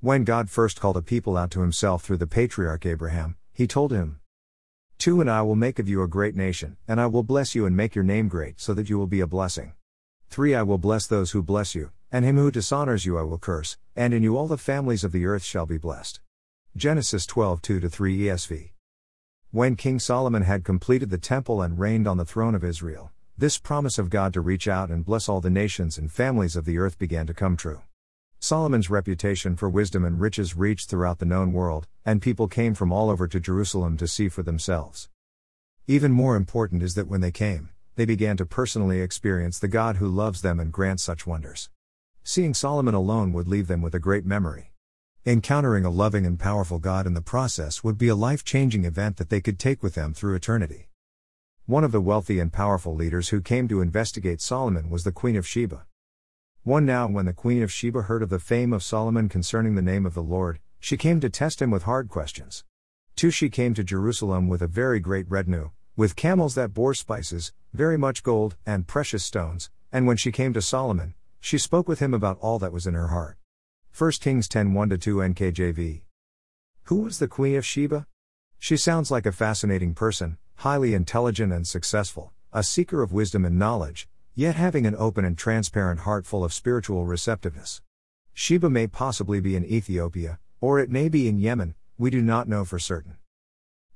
When God first called a people out to himself through the patriarch Abraham, he told him, Two and I will make of you a great nation, and I will bless you and make your name great so that you will be a blessing. Three I will bless those who bless you, and him who dishonors you I will curse, and in you all the families of the earth shall be blessed. Genesis 12 2 3 ESV. When King Solomon had completed the temple and reigned on the throne of Israel, this promise of God to reach out and bless all the nations and families of the earth began to come true. Solomon's reputation for wisdom and riches reached throughout the known world, and people came from all over to Jerusalem to see for themselves. Even more important is that when they came, they began to personally experience the God who loves them and grants such wonders. Seeing Solomon alone would leave them with a great memory. Encountering a loving and powerful God in the process would be a life changing event that they could take with them through eternity. One of the wealthy and powerful leaders who came to investigate Solomon was the Queen of Sheba. One now, when the Queen of Sheba heard of the fame of Solomon concerning the name of the Lord, she came to test him with hard questions. Two, she came to Jerusalem with a very great retinue, with camels that bore spices, very much gold, and precious stones, and when she came to Solomon, she spoke with him about all that was in her heart. 1 Kings 10 1 2 NKJV. Who was the Queen of Sheba? She sounds like a fascinating person, highly intelligent and successful, a seeker of wisdom and knowledge, yet having an open and transparent heart full of spiritual receptiveness. Sheba may possibly be in Ethiopia, or it may be in Yemen, we do not know for certain.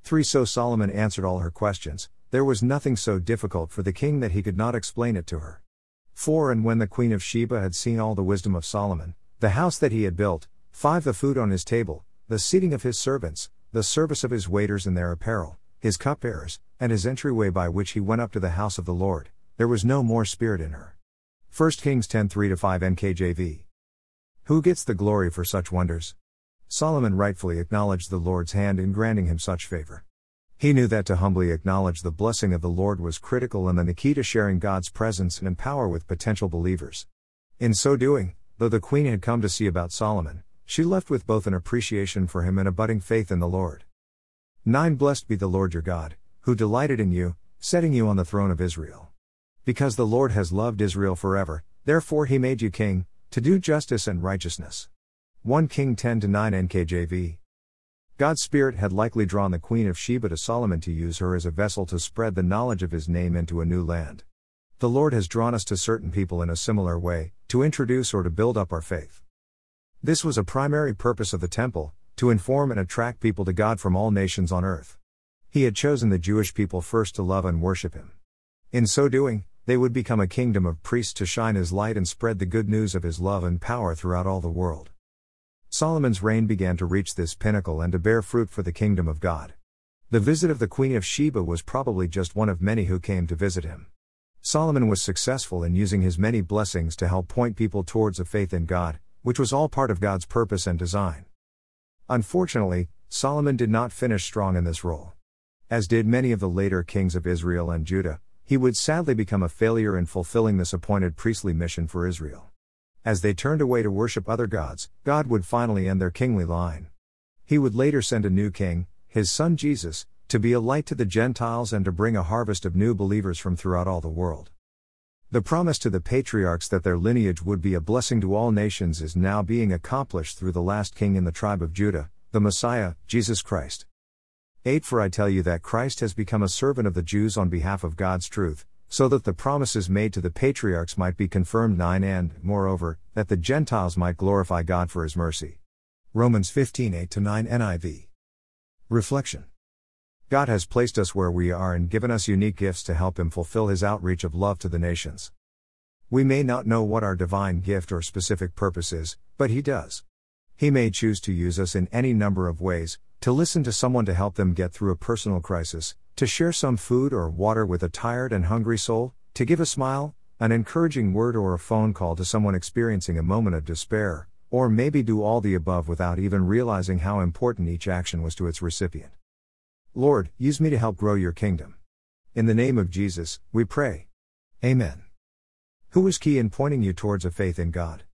3 So Solomon answered all her questions, there was nothing so difficult for the king that he could not explain it to her. 4 And when the queen of Sheba had seen all the wisdom of Solomon, the house that he had built, 5 The food on his table, the seating of his servants, the service of his waiters and their apparel, his cupbearers, and his entryway by which he went up to the house of the Lord, there was no more spirit in her. 1 Kings 10 3 5 NKJV. Who gets the glory for such wonders? Solomon rightfully acknowledged the Lord's hand in granting him such favor. He knew that to humbly acknowledge the blessing of the Lord was critical and the key to sharing God's presence and power with potential believers. In so doing, Though the queen had come to see about Solomon, she left with both an appreciation for him and a budding faith in the Lord. 9 Blessed be the Lord your God, who delighted in you, setting you on the throne of Israel. Because the Lord has loved Israel forever, therefore he made you king, to do justice and righteousness. 1 King 10 9 NKJV. God's Spirit had likely drawn the Queen of Sheba to Solomon to use her as a vessel to spread the knowledge of his name into a new land. The Lord has drawn us to certain people in a similar way, to introduce or to build up our faith. This was a primary purpose of the temple, to inform and attract people to God from all nations on earth. He had chosen the Jewish people first to love and worship Him. In so doing, they would become a kingdom of priests to shine His light and spread the good news of His love and power throughout all the world. Solomon's reign began to reach this pinnacle and to bear fruit for the kingdom of God. The visit of the Queen of Sheba was probably just one of many who came to visit him. Solomon was successful in using his many blessings to help point people towards a faith in God, which was all part of God's purpose and design. Unfortunately, Solomon did not finish strong in this role. As did many of the later kings of Israel and Judah, he would sadly become a failure in fulfilling this appointed priestly mission for Israel. As they turned away to worship other gods, God would finally end their kingly line. He would later send a new king, his son Jesus, to be a light to the Gentiles and to bring a harvest of new believers from throughout all the world. The promise to the patriarchs that their lineage would be a blessing to all nations is now being accomplished through the last king in the tribe of Judah, the Messiah, Jesus Christ. 8 For I tell you that Christ has become a servant of the Jews on behalf of God's truth, so that the promises made to the patriarchs might be confirmed 9 and, moreover, that the Gentiles might glorify God for his mercy. Romans 15 8 9 NIV. Reflection God has placed us where we are and given us unique gifts to help Him fulfill His outreach of love to the nations. We may not know what our divine gift or specific purpose is, but He does. He may choose to use us in any number of ways to listen to someone to help them get through a personal crisis, to share some food or water with a tired and hungry soul, to give a smile, an encouraging word, or a phone call to someone experiencing a moment of despair, or maybe do all the above without even realizing how important each action was to its recipient. Lord, use me to help grow your kingdom. In the name of Jesus, we pray. Amen. Who is key in pointing you towards a faith in God?